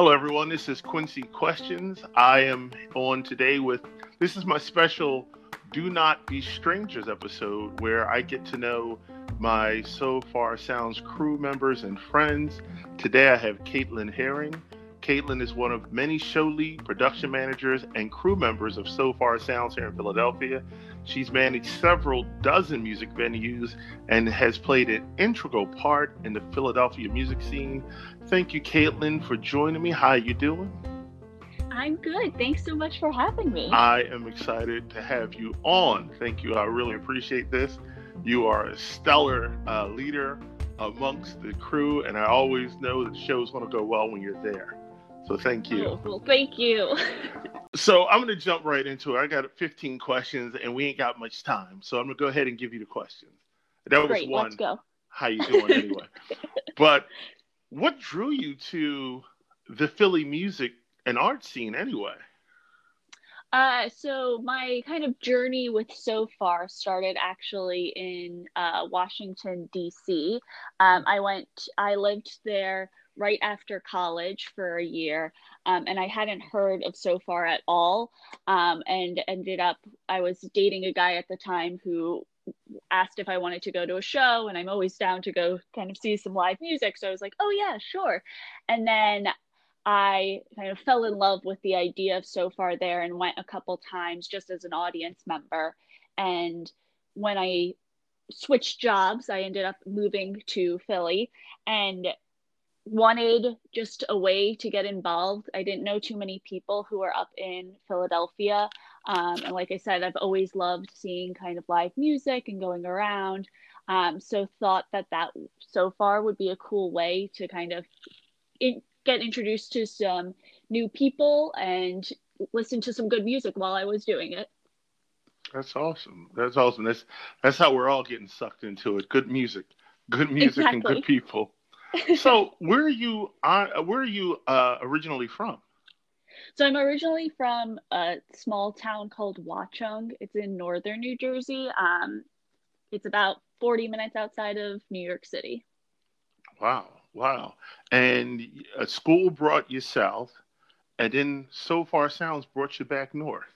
Hello, everyone. This is Quincy Questions. I am on today with this is my special Donut Be Strangers episode where I get to know my So Far Sounds crew members and friends. Today I have Caitlin Hering. Caitlin is one of many show lead, production managers, and crew members of Sofar Sounds here in Philadelphia. She's managed several dozen music venues and has played an integral part in the Philadelphia music scene. Thank you, Caitlin, for joining me. How are you doing? I'm good. Thanks so much for having me. I am excited to have you on. Thank you. I really appreciate this. You are a stellar uh, leader amongst the crew, and I always know that the show is going to go well when you're there. So thank you. Oh, well, thank you. so I'm going to jump right into it. I got 15 questions, and we ain't got much time. So I'm going to go ahead and give you the questions. That was Great, one. Let's go. How you doing anyway? but what drew you to the Philly music and art scene anyway? Uh, so my kind of journey with so far started actually in uh, Washington D.C. Um, I went, I lived there right after college for a year, um, and I hadn't heard of so far at all, um, and ended up I was dating a guy at the time who asked if I wanted to go to a show, and I'm always down to go kind of see some live music. So I was like, oh yeah, sure, and then I kind of fell in love with the idea of So Far There and went a couple times just as an audience member. And when I switched jobs, I ended up moving to Philly and wanted just a way to get involved. I didn't know too many people who are up in Philadelphia. Um, and like I said, I've always loved seeing kind of live music and going around. Um, so thought that that so far would be a cool way to kind of in, get introduced to some new people and listen to some good music while I was doing it. That's awesome. That's awesome. That's that's how we're all getting sucked into it. Good music, good music, exactly. and good people. So, where are you? Uh, where are you uh, originally from? So I'm originally from a small town called Watchung. It's in northern New Jersey. Um, it's about 40 minutes outside of New York City. Wow. Wow. And a school brought you south, and then So Far Sounds brought you back north.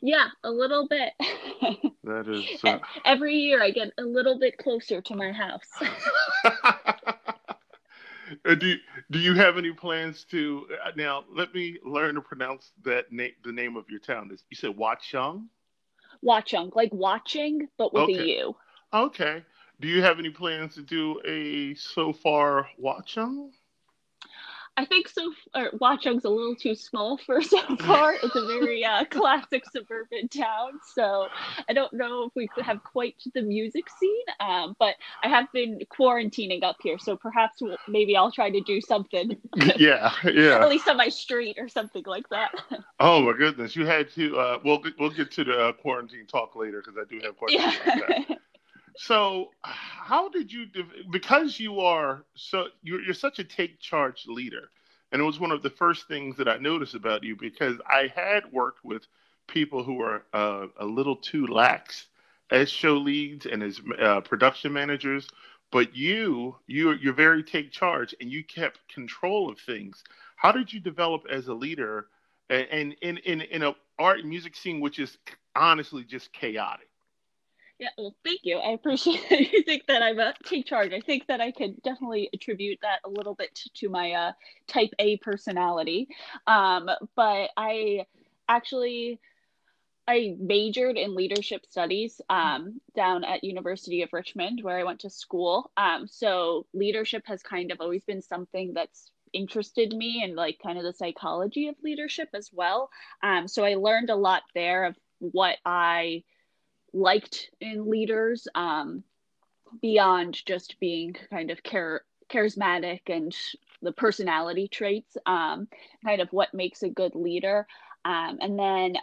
Yeah, a little bit. that is. Uh... Every year I get a little bit closer to my house. Uh, do Do you have any plans to uh, now? Let me learn to pronounce that name. The name of your town is. You said Watchung. Watchung, like watching, but with okay. a U. Okay do you have any plans to do a so far Watchung? I think so. Or Watchung's a little too small for so far. it's a very uh, classic suburban town, so I don't know if we could have quite the music scene. Um, but I have been quarantining up here, so perhaps we'll, maybe I'll try to do something. yeah, yeah. At least on my street or something like that. oh my goodness, you had to. Uh, we'll we'll get to the uh, quarantine talk later because I do have questions. Yeah. So, how did you because you are so you're, you're such a take charge leader, and it was one of the first things that I noticed about you because I had worked with people who are uh, a little too lax as show leads and as uh, production managers, but you you you're very take charge and you kept control of things. How did you develop as a leader and in in in a art and music scene which is honestly just chaotic? Yeah, well, thank you. I appreciate that you think that I'm a take charge. I think that I could definitely attribute that a little bit to, my uh, type A personality. Um, but I actually I majored in leadership studies um, down at University of Richmond, where I went to school. Um, so leadership has kind of always been something that's interested me and like kind of the psychology of leadership as well. Um, so I learned a lot there of what I liked in leaders um, beyond just being kind of char- charismatic and the personality traits, um, kind of what makes a good leader. Um, and then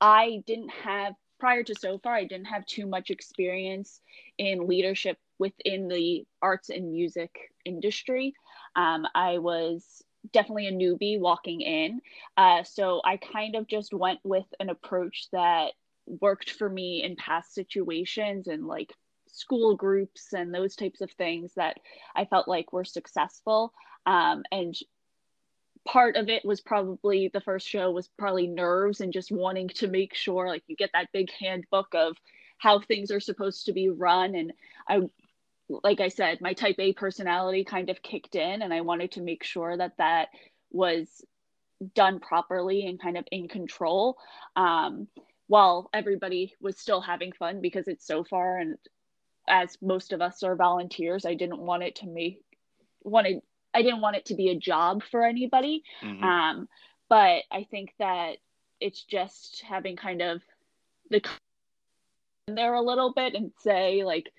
I didn't have, prior to so far, I didn't have too much experience in leadership within the arts and music industry. Um, I was definitely a newbie walking in. Uh, so I kind of just went with an approach that worked for me in past situations and like school groups and those types of things that I felt like were successful. Um, and part of it was probably the first show was probably nerves and just wanting to make sure like you get that big handbook of how things are supposed to be run and i like i said my type a personality kind of kicked in and i wanted to make sure that that was done properly and kind of in control um, while everybody was still having fun because it's so far and as most of us are volunteers i didn't want it to make wanted i didn't want it to be a job for anybody mm-hmm. um, but i think that it's just having kind of the there a little bit and say like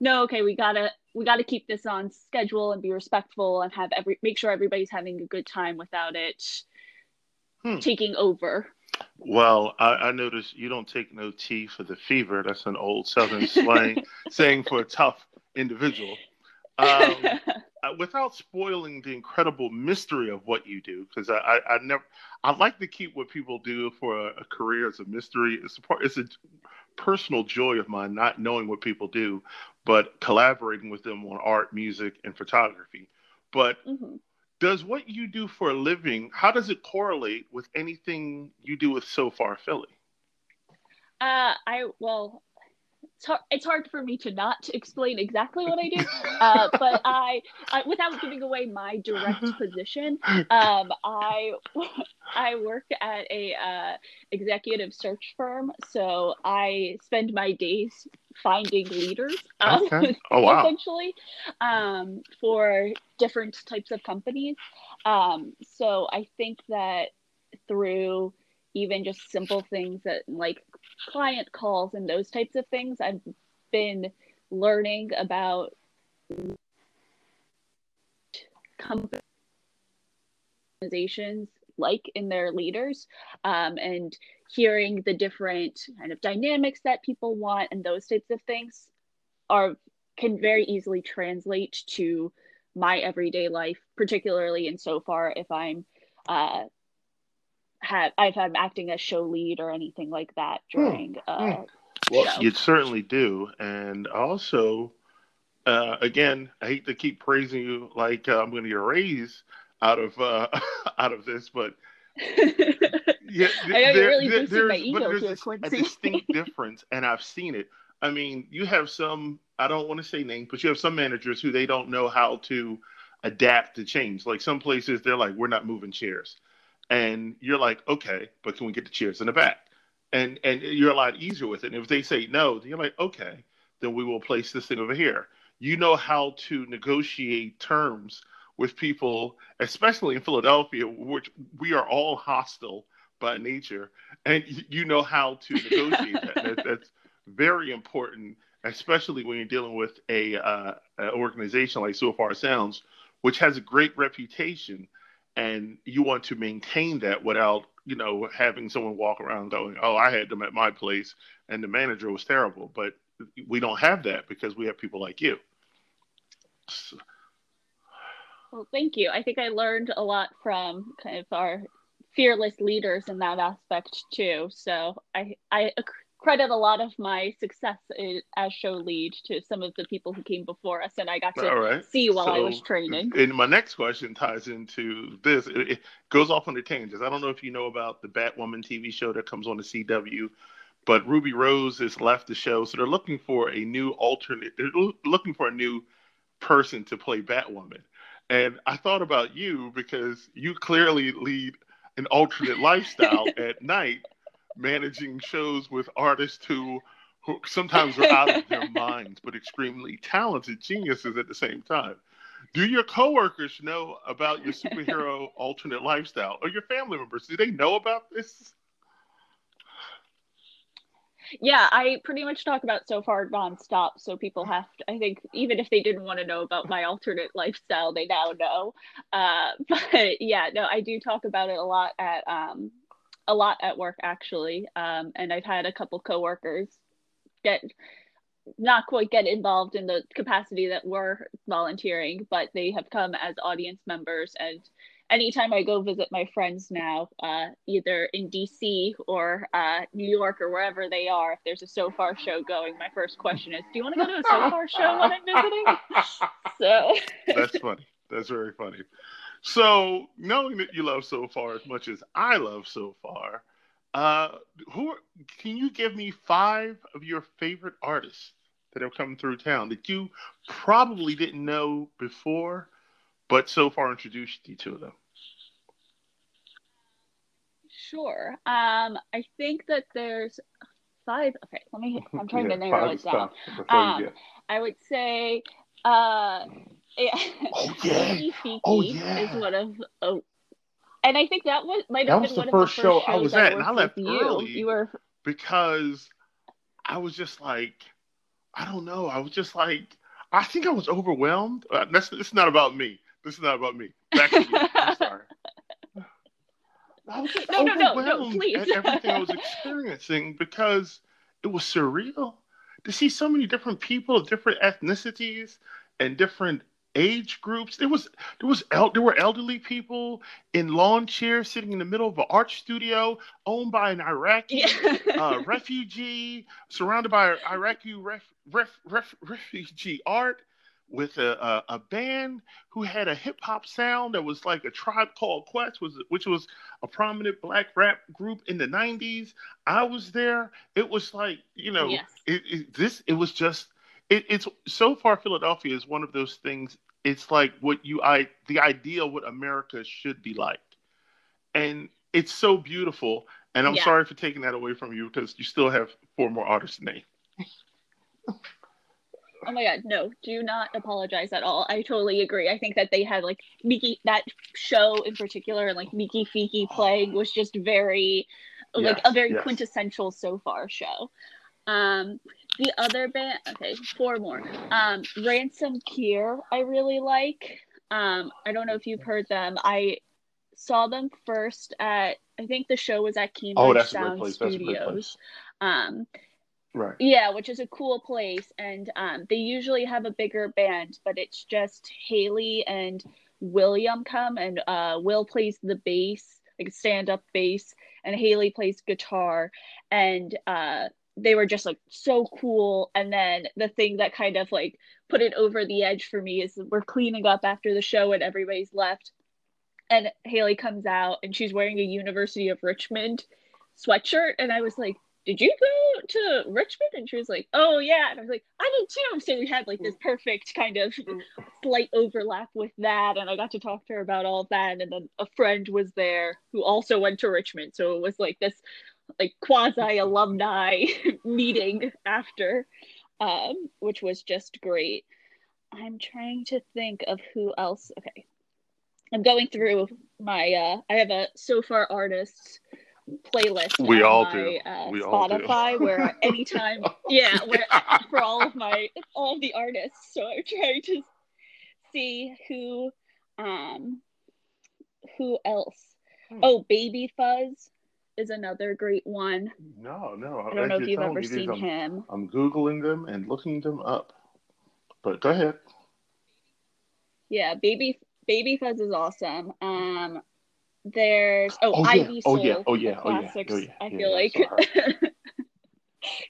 no okay we gotta we gotta keep this on schedule and be respectful and have every make sure everybody's having a good time without it hmm. taking over well, I, I noticed you don't take no tea for the fever. That's an old Southern slang saying for a tough individual. Um, without spoiling the incredible mystery of what you do, because I, I, I, never, I like to keep what people do for a, a career as a mystery. It's a, part, it's a personal joy of mine not knowing what people do, but collaborating with them on art, music, and photography. But mm-hmm does what you do for a living how does it correlate with anything you do with so far philly? Uh i well it's hard, it's hard for me to not explain exactly what I do, uh, but I, I, without giving away my direct position, um, I, I work at a uh, executive search firm, so I spend my days finding leaders, um, okay. oh, wow. essentially, um, for different types of companies. Um, so I think that through even just simple things that like client calls and those types of things, I've been learning about companies organizations like in their leaders um, and hearing the different kind of dynamics that people want and those types of things are can very easily translate to my everyday life particularly in so far if i'm uh have if i'm acting as show lead or anything like that hmm. during hmm. uh well show. you certainly do and also uh again i hate to keep praising you like uh, i'm going to get a raise out of uh, out of this, but yeah, I know there, really there, there's, my ego there's a, a distinct difference, and I've seen it. I mean, you have some. I don't want to say names, but you have some managers who they don't know how to adapt to change. Like some places, they're like, "We're not moving chairs," and you're like, "Okay, but can we get the chairs in the back?" And and you're a lot easier with it. And if they say no, then you're like, "Okay, then we will place this thing over here." You know how to negotiate terms with people, especially in Philadelphia, which we are all hostile by nature, and you know how to negotiate that. that. That's very important, especially when you're dealing with a uh, an organization like Sofar Sounds, which has a great reputation, and you want to maintain that without you know having someone walk around going, "Oh, I had them at my place, and the manager was terrible." But we don't have that because we have people like you. So, well, thank you. I think I learned a lot from kind of our fearless leaders in that aspect too. So I I credit a lot of my success as show lead to some of the people who came before us, and I got to right. see while so, I was training. And my next question ties into this. It, it goes off on the tangents. I don't know if you know about the Batwoman TV show that comes on the CW but Ruby Rose has left the show, so they're looking for a new alternate. They're looking for a new person to play Batwoman. And I thought about you because you clearly lead an alternate lifestyle at night, managing shows with artists who, who sometimes are out of their minds, but extremely talented geniuses at the same time. Do your coworkers know about your superhero alternate lifestyle, or your family members? Do they know about this? yeah, I pretty much talk about so far nonstop. So people have to, I think, even if they didn't want to know about my alternate lifestyle, they now know. Uh, but yeah, no, I do talk about it a lot at, um, a lot at work actually. Um, and I've had a couple coworkers get, not quite get involved in the capacity that we're volunteering, but they have come as audience members and anytime I go visit my friends now, uh, either in DC or uh, New York or wherever they are, if there's a So Far show going, my first question is, "Do you want to go to a So Far show when I'm visiting?" so that's funny. That's very funny. So, knowing that you love so far as much as I love so far, uh, who are, can you give me five of your favorite artists that have come through town that you probably didn't know before, but so far introduced you to them? Sure. Um, I think that there's five. Okay, let me. I'm trying yeah, to narrow it down. Um, I would say. Uh, yeah. Oh yeah. Oh yeah. Is one of. Oh, and I think that was might have been one the first of the first show I was at, and I left you. early. You were because I was just like, I don't know. I was just like, I think I was overwhelmed. Uh, that's it's not about me. This is not about me. Back to you. I'm sorry. I was just no, no, no, no, please. at everything I was experiencing because it was surreal to see so many different people different ethnicities and different age groups. There was there was el- there were elderly people in lawn chairs sitting in the middle of an art studio owned by an Iraqi yeah. uh, refugee, surrounded by Iraqi ref, ref, ref, refugee art with a, a, a, band who had a hip hop sound that was like a tribe called Quest, was which was a prominent black rap group in the '90s. I was there. It was like you know, yes. it, it, this. It was just. It, it's so far. Philadelphia is one of those things. It's like what you I the idea of what America should be like, and it's so beautiful. And I'm yeah. sorry for taking that away from you because you still have four more artists to name. Oh my god, no, do not apologize at all. I totally agree. I think that they had like Miki that show in particular and like Miki Fiki playing was just very yes, like a very yes. quintessential so far show. Um the other band okay, four more. Um Ransom Kier I really like. Um I don't know if you've heard them. I saw them first at I think the show was at Cambridge oh, Sound Studios. Um Right. Yeah, which is a cool place. And um, they usually have a bigger band, but it's just Haley and William come, and uh, Will plays the bass, like stand up bass, and Haley plays guitar. And uh, they were just like so cool. And then the thing that kind of like put it over the edge for me is we're cleaning up after the show and everybody's left. And Haley comes out and she's wearing a University of Richmond sweatshirt. And I was like, did you go to Richmond? And she was like, oh yeah. And I was like, I did too. So we had like this perfect kind of mm-hmm. slight overlap with that. And I got to talk to her about all of that. And then a friend was there who also went to Richmond. So it was like this like quasi alumni meeting after, um, which was just great. I'm trying to think of who else. Okay. I'm going through my uh I have a so far artists playlist we all my, do uh, we spotify do. where anytime yeah where for all of my all of the artists so i'm trying to see who um who else hmm. oh baby fuzz is another great one no no i don't know if you've ever seen I'm, him i'm googling them and looking them up but go ahead yeah baby baby fuzz is awesome um there's oh, oh Ivy yeah. Soul. Oh yeah. Oh yeah. Classics. Oh yeah. I feel yeah, like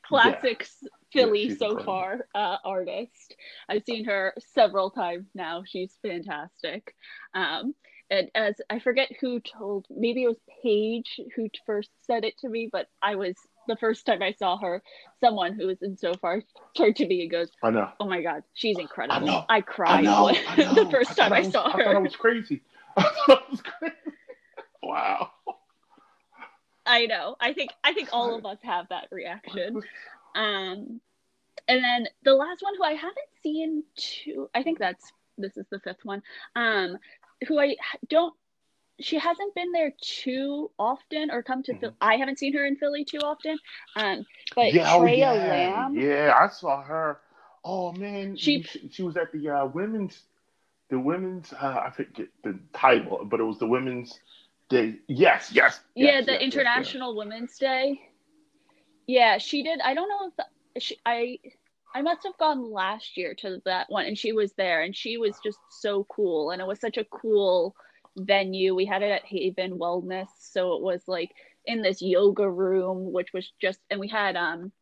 classics Philly so incredible. far uh, artist. I've seen her several times now. She's fantastic. Um, and as I forget who told, maybe it was Paige who first said it to me, but I was the first time I saw her, someone who was in so far turned to me and goes, "I know, oh my god, she's incredible." I, know. I cried I know, I know. the first time I, was, saw her. I thought I was crazy. I thought I was crazy. Wow. I know. I think I think all of us have that reaction. Um, and then the last one, who I haven't seen too, I think that's this is the fifth one. Um, who I don't. She hasn't been there too often, or come to. Mm-hmm. Philly. I haven't seen her in Philly too often. Um, but yeah, Treya oh, yeah. Lamb. Yeah, I saw her. Oh man, she she, she was at the uh, women's, the women's. Uh, I forget the title, but it was the women's Day. Yes, yes. Yeah, yes, the yes, International yes, Women's Day. Yeah, she did. I don't know if the, she, I I must have gone last year to that one, and she was there, and she was just so cool, and it was such a cool venue. We had it at Haven Wellness, so it was like in this yoga room, which was just, and we had um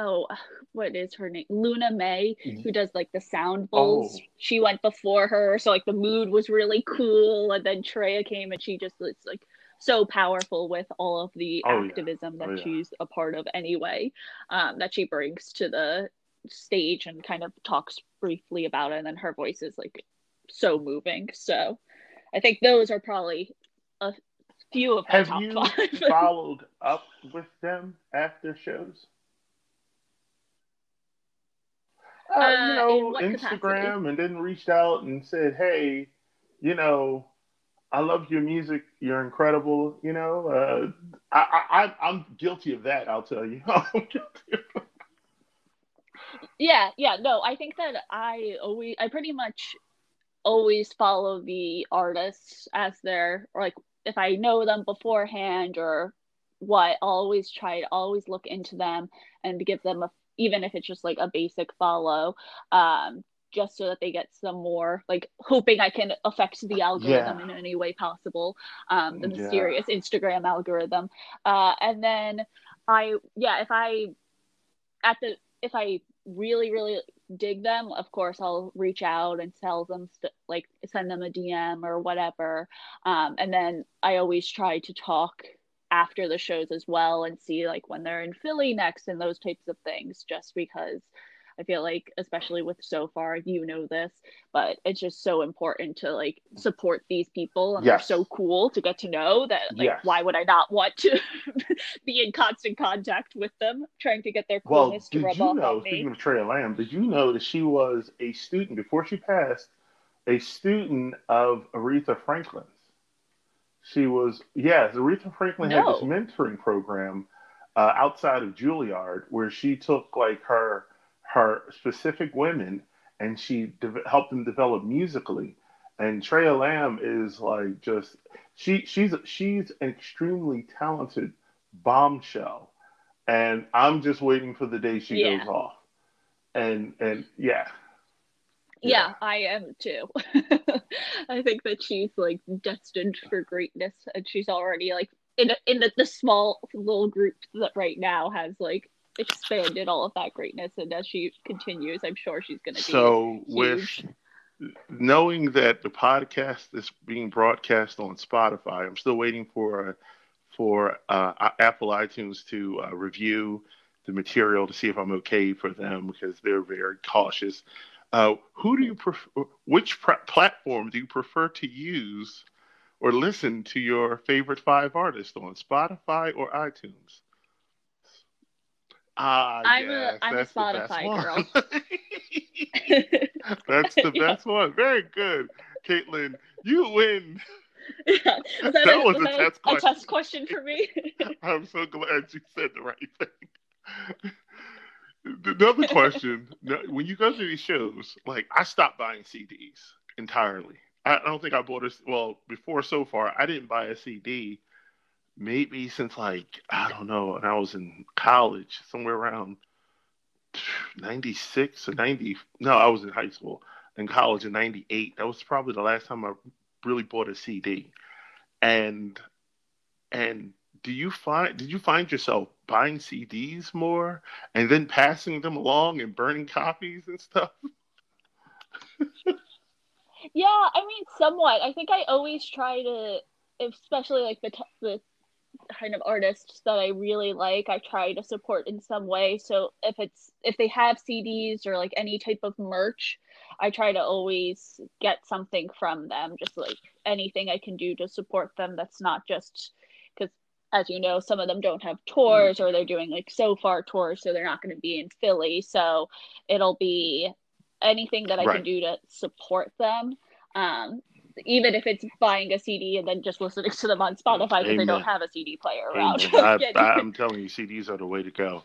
oh what is her name luna may mm-hmm. who does like the sound bowls oh. she went before her so like the mood was really cool and then Treya came and she just was like so powerful with all of the oh, activism yeah. that oh, yeah. she's a part of anyway um, that she brings to the stage and kind of talks briefly about it and then her voice is like so moving so i think those are probably a few of have you followed up with them after shows uh, uh, you know instagram capacity? and then reached out and said hey you know I love your music. You're incredible. You know, uh, I, I, I'm guilty of that. I'll tell you. yeah, yeah. No, I think that I always, I pretty much always follow the artists as they're like, if I know them beforehand or what, I'll always try to always look into them and give them a, even if it's just like a basic follow, um, just so that they get some more like hoping I can affect the algorithm yeah. in any way possible. Um, the mysterious yeah. Instagram algorithm. Uh, and then I yeah, if I at the if I really really dig them, of course I'll reach out and sell them st- like send them a DM or whatever. Um, and then I always try to talk after the shows as well and see like when they're in Philly next and those types of things just because I feel like, especially with so far, you know this, but it's just so important to like support these people. And yes. they're so cool to get to know that, like, yes. why would I not want to be in constant contact with them, trying to get their coolness well, to rub you off know, on me? Speaking of Treya Lamb, did you know that she was a student before she passed, a student of Aretha Franklin's? She was, yes, Aretha Franklin no. had this mentoring program uh, outside of Juilliard where she took like her her specific women and she de- helped them develop musically. And Treya Lamb is like just she she's she's an extremely talented bombshell, and I'm just waiting for the day she yeah. goes off. And and yeah. Yeah, yeah I am too. I think that she's like destined for greatness, and she's already like in in the, the small little group that right now has like expanded all of that greatness and as she continues i'm sure she's going to be so with knowing that the podcast is being broadcast on spotify i'm still waiting for for uh, apple itunes to uh, review the material to see if i'm okay for them because they're very cautious. Uh, who do you prefer which pr- platform do you prefer to use or listen to your favorite five artists on spotify or itunes Ah, I'm yes, a I'm a Spotify girl. that's the best one. Very good, Caitlin. You win. Yeah. that, that a, was, was, a, that test a, question. a test question for me. I'm so glad you said the right thing. Another question: When you go to these shows, like I stopped buying CDs entirely. I don't think I bought a well before so far. I didn't buy a CD maybe since like I don't know, and I was in college, somewhere around ninety six or ninety. No, I was in high school. In college in ninety eight. That was probably the last time I really bought a CD. And and do you find did you find yourself buying CDs more and then passing them along and burning copies and stuff? yeah, I mean, somewhat. I think I always try to, especially like the t- the kind of artists that I really like, I try to support in some way. So if it's if they have CDs or like any type of merch, I try to always get something from them, just like anything I can do to support them that's not just because as you know, some of them don't have tours or they're doing like so far tours, so they're not going to be in Philly. So it'll be anything that I right. can do to support them. Um, even if it's buying a CD and then just listening to them on Spotify because they don't have a CD player around. I, am telling you, CDs are the way to go.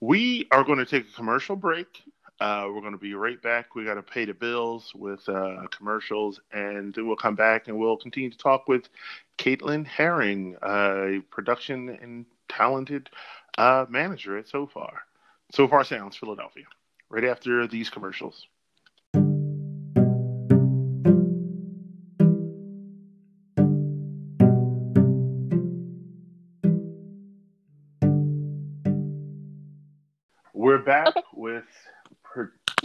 We are going to take a commercial break. Uh, we're going to be right back. We got to pay the bills with uh, commercials, and then we'll come back and we'll continue to talk with Caitlin Hering, a production and talented uh, manager at So Far. Sofar Sounds Philadelphia. Right after these commercials.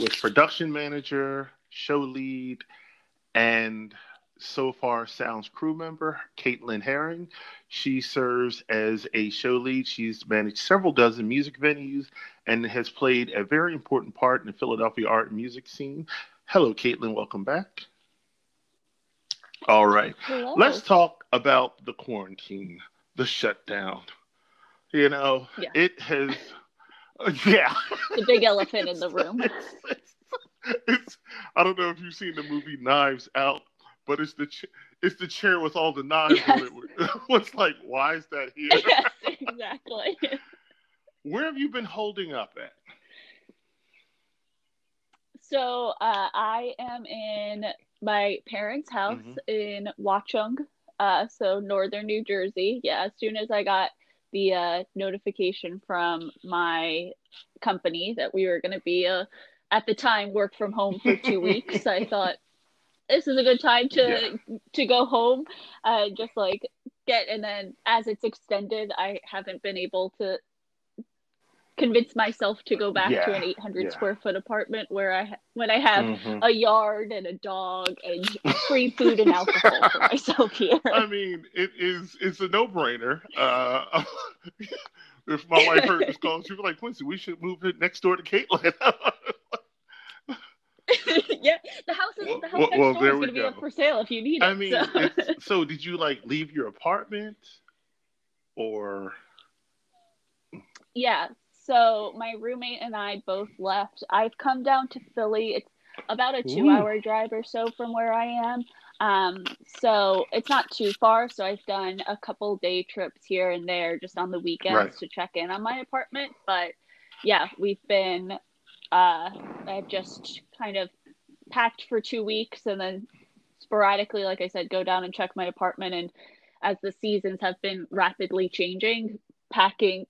With production manager, show lead, and Sofar Sounds crew member Caitlin Hering. She serves as a show lead. She's managed several dozen music venues and has played a very important part in the Philadelphia art and music scene. Hello, Caitlin. Welcome back. All right. Hello. Let's talk about the quarantine, the shutdown. You know, yeah. it has, yeah. The big elephant in the room. It's, it's, it's, I don't know if you've seen the movie Knives Out, but it's the ch- it's the chair with all the knives yes. on it. What's like, why is that here? Yes, exactly. Where have you been holding up at? So uh, I am in my parents' house mm-hmm. in Watchung, uh, so northern New Jersey. Yeah, as soon as I got the uh, notification from my company that we were going to be uh, at the time work from home for two weeks, I thought this is a good time to yeah. to go home, uh, just like get. And then as it's extended, I haven't been able to convince myself to go back yeah, to an 800 yeah. square foot apartment where I when I have mm-hmm. a yard and a dog and free food and alcohol for myself here. I mean, it is it's a no brainer. Uh, if my wife heard this call, she'd be like, "Quincy, we should move it next door to Caitlin." yeah, the house is the house well, next well, door is going to be up for sale if you need it. I mean, so. so did you like leave your apartment, or? Yeah, so my roommate and I both left. I've come down to Philly. It's about a two hour drive or so from where I am. Um, so it's not too far. So I've done a couple day trips here and there just on the weekends right. to check in on my apartment. But yeah, we've been, uh, I've just kind of packed for two weeks and then sporadically, like I said, go down and check my apartment. And as the seasons have been rapidly changing, packing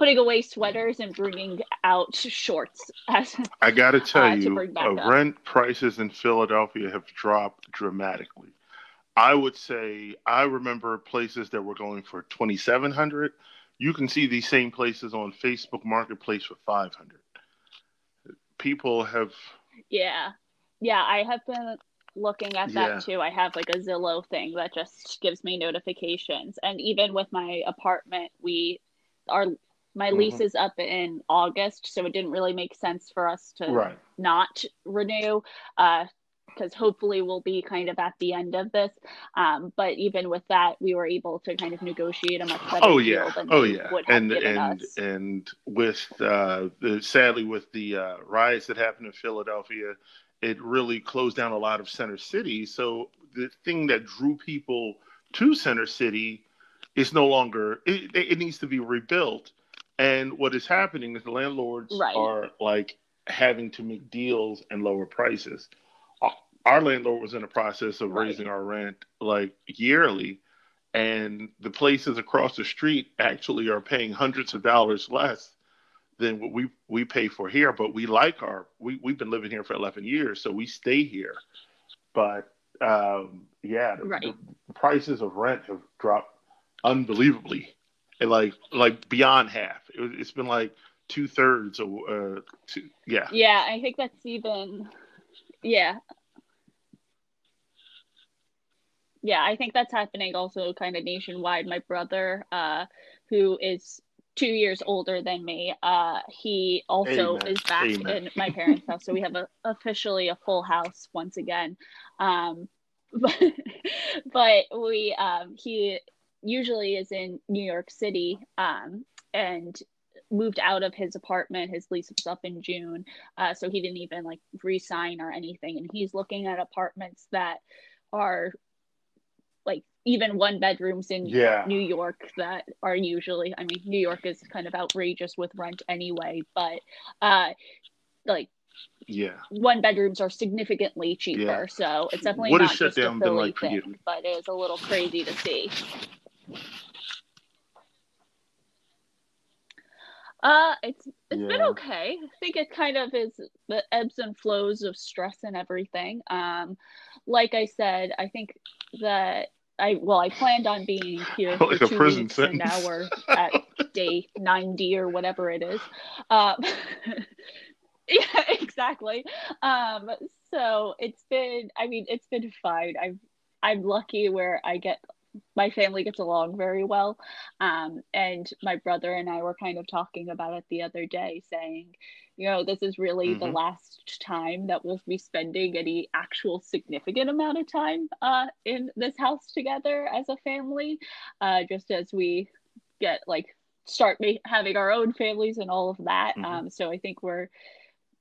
putting away sweaters and bringing out shorts. As, I got to tell uh, you, uh, rent prices in Philadelphia have dropped dramatically. I would say I remember places that were going for twenty seven hundred. You can see these same places on Facebook Marketplace for five hundred. People have. Yeah, yeah, I have been looking at that yeah. too. I have like a Zillow thing that just gives me notifications, and even with my apartment, we are my mm-hmm. lease is up in August, so it didn't really make sense for us to right. not renew. Uh, because hopefully we'll be kind of at the end of this. Um, but even with that, we were able to kind of negotiate a much better oh, yeah. oh yeah, and and us. and with uh, the sadly with the uh, riots that happened in Philadelphia, it really closed down a lot of Center City. So the thing that drew people to Center City is no longer it, it needs to be rebuilt and what is happening is the landlords right. are like having to make deals and lower prices. Our landlord was in the process of right. raising our rent like yearly, and the places across the street actually are paying hundreds of dollars less than what we we pay for here. But we like our we we've been living here for eleven years, so we stay here. But um, yeah, right. the, the prices of rent have dropped unbelievably and like like beyond half. It, has been like two thirds of uh, two, yeah. Yeah, I think that's even yeah. Yeah, I think that's happening also kind of nationwide. My brother, uh, who is two years older than me, uh, he also Amen. is back Amen. in my parents' house. So we have a, officially a full house once again. Um, but, but we um, he usually is in New York City um, and moved out of his apartment. His lease was up in June, uh, so he didn't even like resign or anything. And he's looking at apartments that are like even one bedrooms in yeah. New York that are usually. I mean, New York is kind of outrageous with rent anyway, but uh, like yeah one bedrooms are significantly cheaper yeah. so it's definitely what not just a Philly like thing, but it is a little crazy to see uh, it's it's yeah. been okay. I think it kind of is the ebbs and flows of stress and everything. Um, like I said, I think that I well, I planned on being here for like two weeks, sentence. and now we're at day 90 or whatever it is. Um, yeah, exactly. Um, so it's been, I mean, it's been fine. I'm, I'm lucky where I get my family gets along very well. Um, and my brother and I were kind of talking about it the other day, saying, you know, this is really mm-hmm. the last time that we'll be spending any actual significant amount of time uh, in this house together as a family, uh, just as we get like start ma- having our own families and all of that. Mm-hmm. Um, so I think we're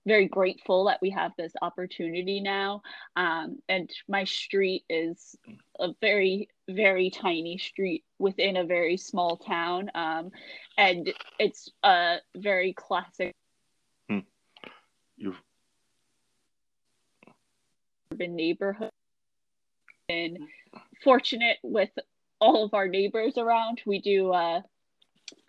very grateful that we have this opportunity now. Um, and my street is a very, very tiny street within a very small town. Um, and it's a very classic hmm. You've... urban neighborhood. And fortunate with all of our neighbors around. We do uh,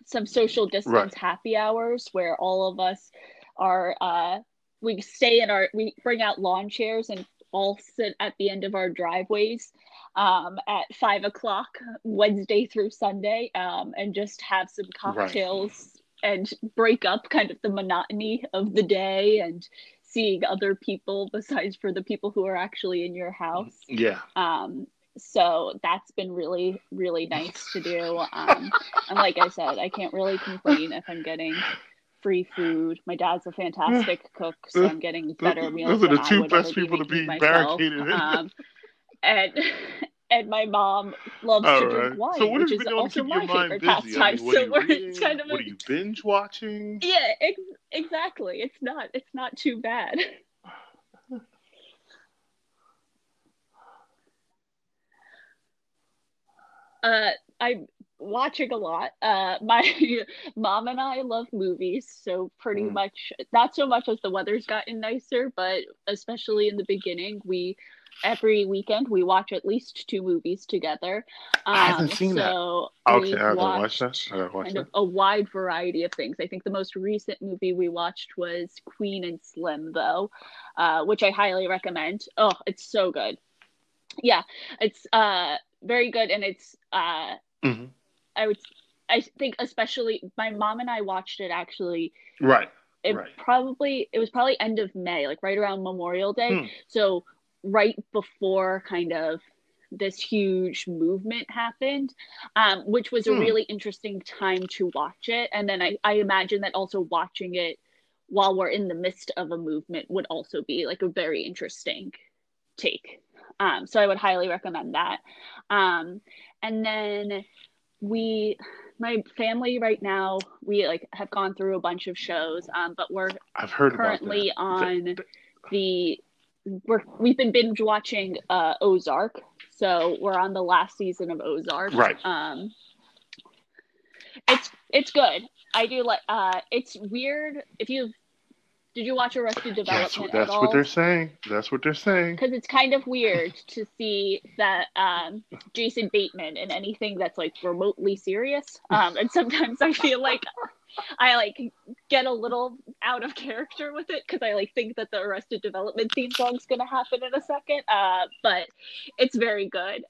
some social distance right. happy hours where all of us are uh, we stay in our we bring out lawn chairs and all sit at the end of our driveways um, at five o'clock Wednesday through Sunday um, and just have some cocktails right. and break up kind of the monotony of the day and seeing other people besides for the people who are actually in your house. Yeah. Um, so that's been really really nice to do um, and like i said i can't really complain if i'm getting free food. My dad's a fantastic cook, so I'm getting better meals. Those are the two best people to be barricaded in. Um, and and my mom loves All to right. drink wine, so what which is also my favorite pastime. I mean, so we're reading? kind of what are you binge watching? Yeah, ex- exactly. It's not it's not too bad. uh, I'm watching a lot. Uh, my mom and I love movies, so pretty mm. much not so much as the weather's gotten nicer, but especially in the beginning, we every weekend we watch at least two movies together. Um, I haven't um, seen so that. Okay, I haven't watched that. kind that. of a wide variety of things. I think the most recent movie we watched was Queen and Slim, though, uh, which I highly recommend. Oh, it's so good. Yeah, it's uh, very good, and it's uh, mm-hmm I would I think especially my mom and I watched it actually. Right. It right. probably it was probably end of May, like right around Memorial Day. Hmm. So right before kind of this huge movement happened, um, which was a hmm. really interesting time to watch it. And then I, I imagine that also watching it while we're in the midst of a movement would also be like a very interesting take. Um, so I would highly recommend that. Um, and then we my family right now we like have gone through a bunch of shows um but we're I've heard currently on the we're we've been binge watching uh Ozark so we're on the last season of Ozark right um it's it's good I do like uh it's weird if you've did you watch Arrested Development? That's, that's what they're saying. That's what they're saying. Because it's kind of weird to see that um, Jason Bateman in anything that's like remotely serious. Um, and sometimes I feel like I like get a little out of character with it because I like think that the Arrested Development theme song's gonna happen in a second. Uh, but it's very good.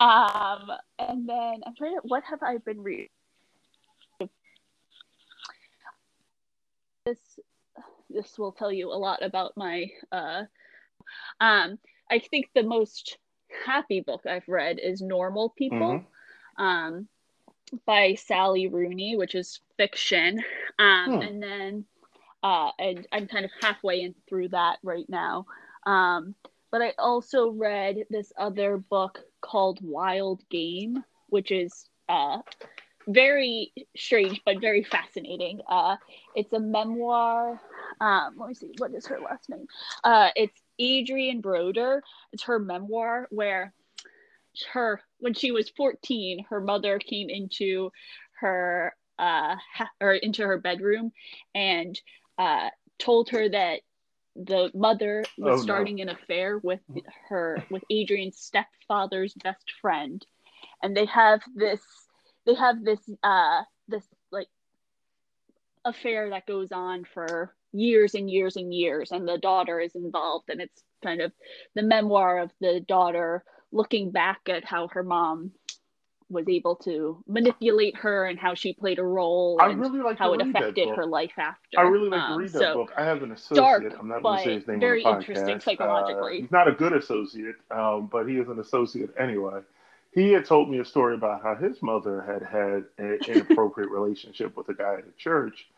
Um, and then I'm trying to. What have I been reading? This this will tell you a lot about my uh um I think the most happy book I've read is Normal People. Mm-hmm. Um by Sally Rooney, which is fiction. Um, hmm. and then uh, and I'm kind of halfway in through that right now. Um, but I also read this other book called Wild Game, which is uh, very strange but very fascinating. Uh, it's a memoir. Um, let me see, what is her last name? Uh, it's Adrienne Brodeur. It's her memoir where her when she was 14, her mother came into her uh or into her bedroom and uh told her that the mother was oh, starting no. an affair with her with Adrienne's stepfather's best friend and they have this they have this uh this like affair that goes on for years and years and years and the daughter is involved and it's kind of the memoir of the daughter looking back at how her mom was able to manipulate her and how she played a role I and really like how it affected her life after. I really like to Um, read that so book. I have an associate. dark, I'm not going but to say his name very on the interesting psychologically. Uh, he's not a good associate, um, but he is an associate anyway. He had told me a story about how his mother had had an inappropriate relationship with a guy at a church,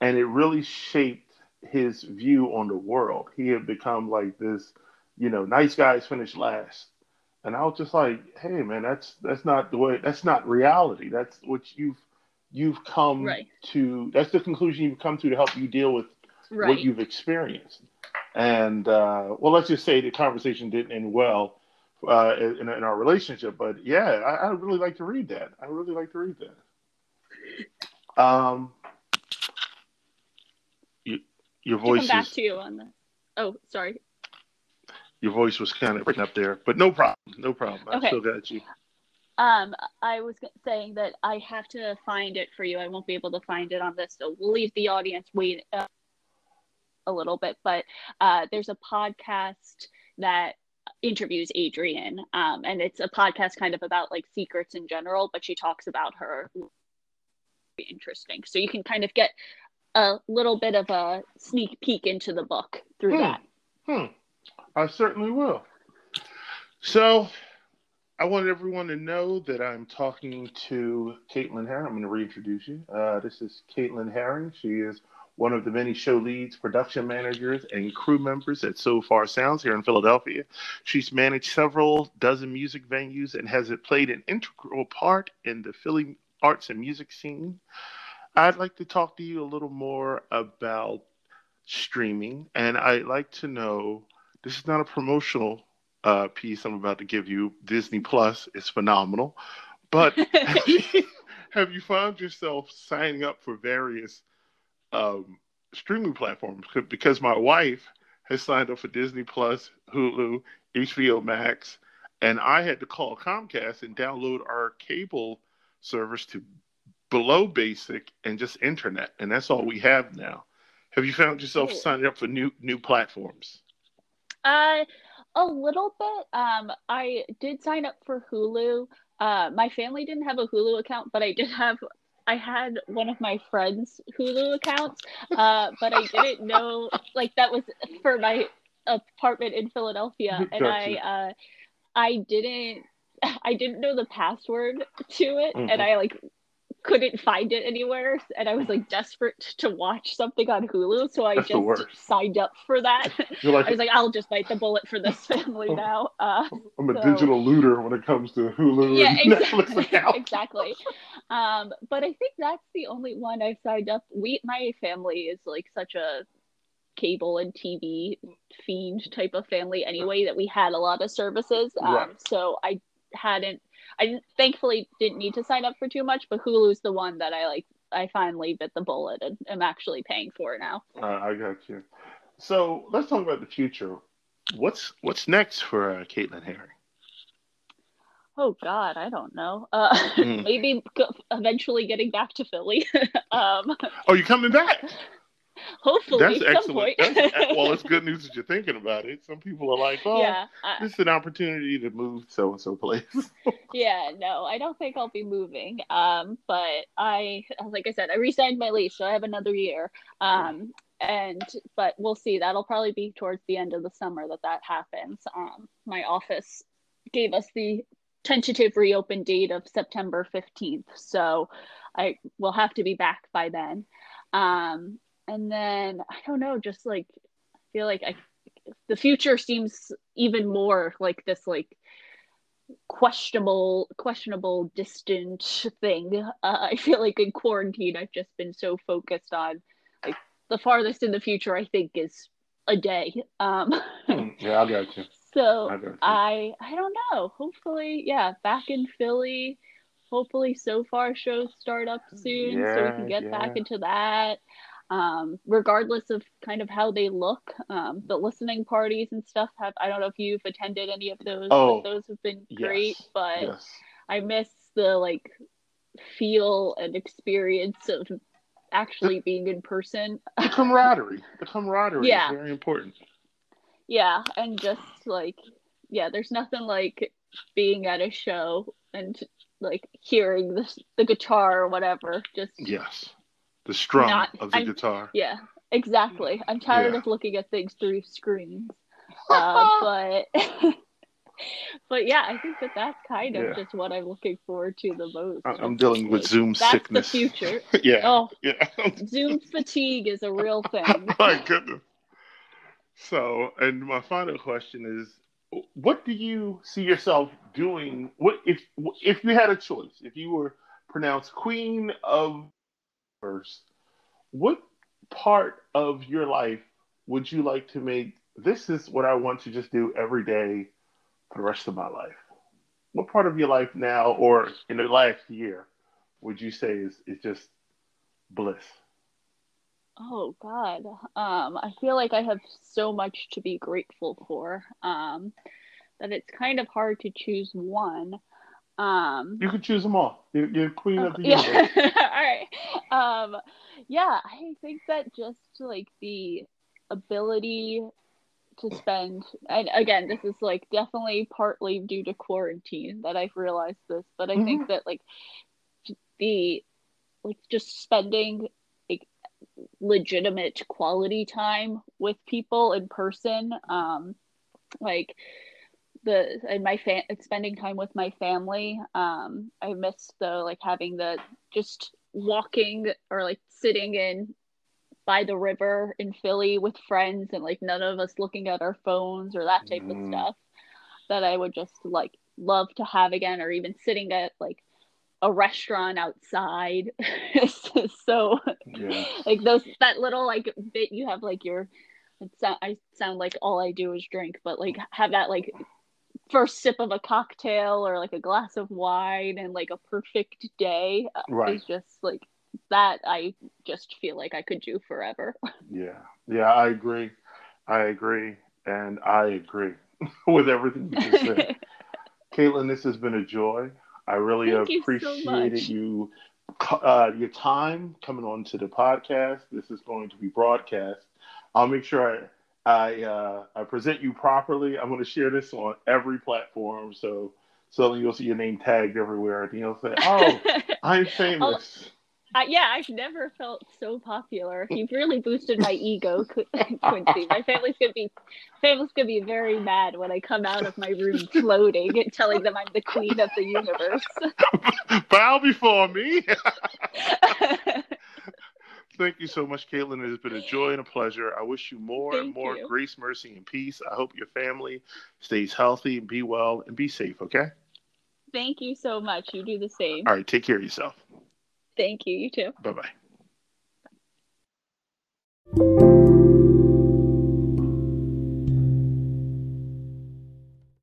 and it really shaped his view on the world. He had become like this, you know, nice guys finish last. And I was just like, hey man, that's that's not the way that's not reality. That's what you've you've come Right. to that's the conclusion you've come to to help you deal with what you've experienced. And uh, well, let's just say the conversation didn't end well uh, in, in our relationship. But yeah, I, I really like to read that. I really like to read that. Um, you, your To come back is to you on the. Oh, sorry. Your voice was kind of breaking up there, but no problem, no problem. I Okay. still got you. Um, I was saying that I have to find it for you. I won't be able to find it on this, so we'll leave the audience wait uh, a little bit. But uh, there's a podcast that interviews Adrienne, um, and it's a podcast kind of about like secrets in general, but she talks about her. Interesting. So you can kind of get a little bit of a sneak peek into the book through Hmm. that. Hmm. I certainly will. So, I want everyone to know that I'm talking to Caitlin Hering. I'm going to reintroduce you. Uh, this is Caitlin Hering. She is one of the many show leads, production managers, and crew members at Sofar Sounds here in Philadelphia. She's managed several dozen music venues and has played an integral part in the Philly arts and music scene. I'd like to talk to you a little more about streaming, and I'd like to know this is not a promotional uh, piece I'm about to give you. Disney Plus is phenomenal, but have you, have you found yourself signing up for various um, streaming platforms? Because my wife has signed up for Disney Plus, Hulu, HBO Max, and I had to call Comcast and download our cable service to below basic and just internet, and that's all we have now. Have you found yourself signing up for new new platforms? Uh, a little bit. Um, I did sign up for Hulu. Uh, my family didn't have a Hulu account, but I did have. I had one of my friends' Hulu accounts, uh, but I didn't know like that was for my apartment in Philadelphia, and I uh, I didn't I didn't know the password to it, Mhm. and I like couldn't find it anywhere, and I was like desperate to watch something on Hulu, so I That's just signed up for that. Like I was like, I'll just bite the bullet for this family now. Uh, I'm a so- digital looter when it comes to Hulu yeah, and exactly. Exactly. Um, but I think that's the only one I've signed up. We, my family is like such a cable and TV fiend type of family anyway that we had a lot of services. Um, Right. So I hadn't, I thankfully didn't need to sign up for too much, but Hulu's the one that I like. I finally bit the bullet and am actually paying for now. Uh, I got you. So let's talk about the future. What's what's next for uh, Caitlin Hering? Oh God, I don't know. Uh, Hmm. maybe eventually getting back to Philly. um, Oh, you're coming back. hopefully That's excellent. point. That's, well, it's good news that you're thinking about it. Some people are like, "Oh, yeah, I, this is an opportunity to move so and so place." yeah. No, I don't think I'll be moving. Um, but I, like I said, I re-signed my lease, so I have another year. Um, and but we'll see. That'll probably be towards the end of the summer that that happens. Um, my office gave us the tentative reopen date of September 15th, so I will have to be back by then. Um, and then I don't know, just like I feel like I the future seems even more like this like questionable questionable distant thing uh, i feel like in quarantine i've just been so focused on like the farthest in the future i think is a day um Hmm, yeah, I got you. so I you. I I don't know. Hopefully, yeah, back in Philly. Hopefully, Sofar shows start up soon, so we can get back into that. Um, regardless of kind of how they look, um, the listening parties and stuff have. I don't know if you've attended any of those. Oh, but those have been great, yes, but yes. I miss the like feel and experience of actually being in person. The camaraderie. The camaraderie Yeah. is very important. yeah and just like yeah there's nothing like being at a show and like hearing the the guitar or whatever. Just yes, the strum not, of the I'm, guitar. Yeah, exactly. I'm tired yeah. of looking at things through screens. Uh, but but yeah, I think that that's kind of yeah. just what I'm looking forward to the most. I'm dealing with Zoom that's sickness. That's the future. yeah. Oh, yeah. Zoom fatigue is a real thing. my goodness. So, and my final question is, what do you see yourself doing? What if if you had a choice? If you were pronounced queen of first, what part of your life would you like to make? This is what I want to just do every day for the rest of my life. What part of your life now, or in the last year, would you say is is just bliss? Oh God, um, I feel like I have so much to be grateful for um, that it's kind of hard to choose one. Um, you could choose them all. You're, you're queen of the universe. Yeah. all right. Um, yeah, I think that just like the ability to spend, and again, this is like definitely partly due to quarantine that I've realized this, but I mm-hmm. think that like the like just spending like legitimate quality time with people in person um like the and my fan spending time with my family um i miss the like having the just walking or like sitting in by the river in philly with friends and like none of us looking at our phones or that type mm. of stuff that i would just like love to have again or even sitting at like a restaurant outside. so yeah. like those that little like bit you have like your so, I sound like all I do is drink, but like have that like first sip of a cocktail or like a glass of wine and like a perfect day uh, right. is just like that I just feel like I could do forever. Yeah. Yeah, I agree. I agree. And I agree with everything you just said. Caitlin, this has been a joy. I really Thank appreciated you, so you uh, your time coming on to the podcast. This is going to be broadcast. I'll make sure I I, uh, I present you properly. I'm going to share this on every platform, so suddenly you'll see your name tagged everywhere, and you'll say, "Oh, I'm famous." Uh, yeah, I've never felt so popular. You've really boosted my ego, Quincy. My family's gonna be family's gonna be very mad when I come out of my room floating and telling them I'm the queen of the universe. Bow before me. Thank you so much, Caitlin. It has been a joy and a pleasure. I wish you more Thank and more you. grace, mercy, and peace. I hope your family stays healthy and be well and be safe, okay? Thank you so much. You do the same. All right, take care of yourself. Thank you. You too. Bye bye.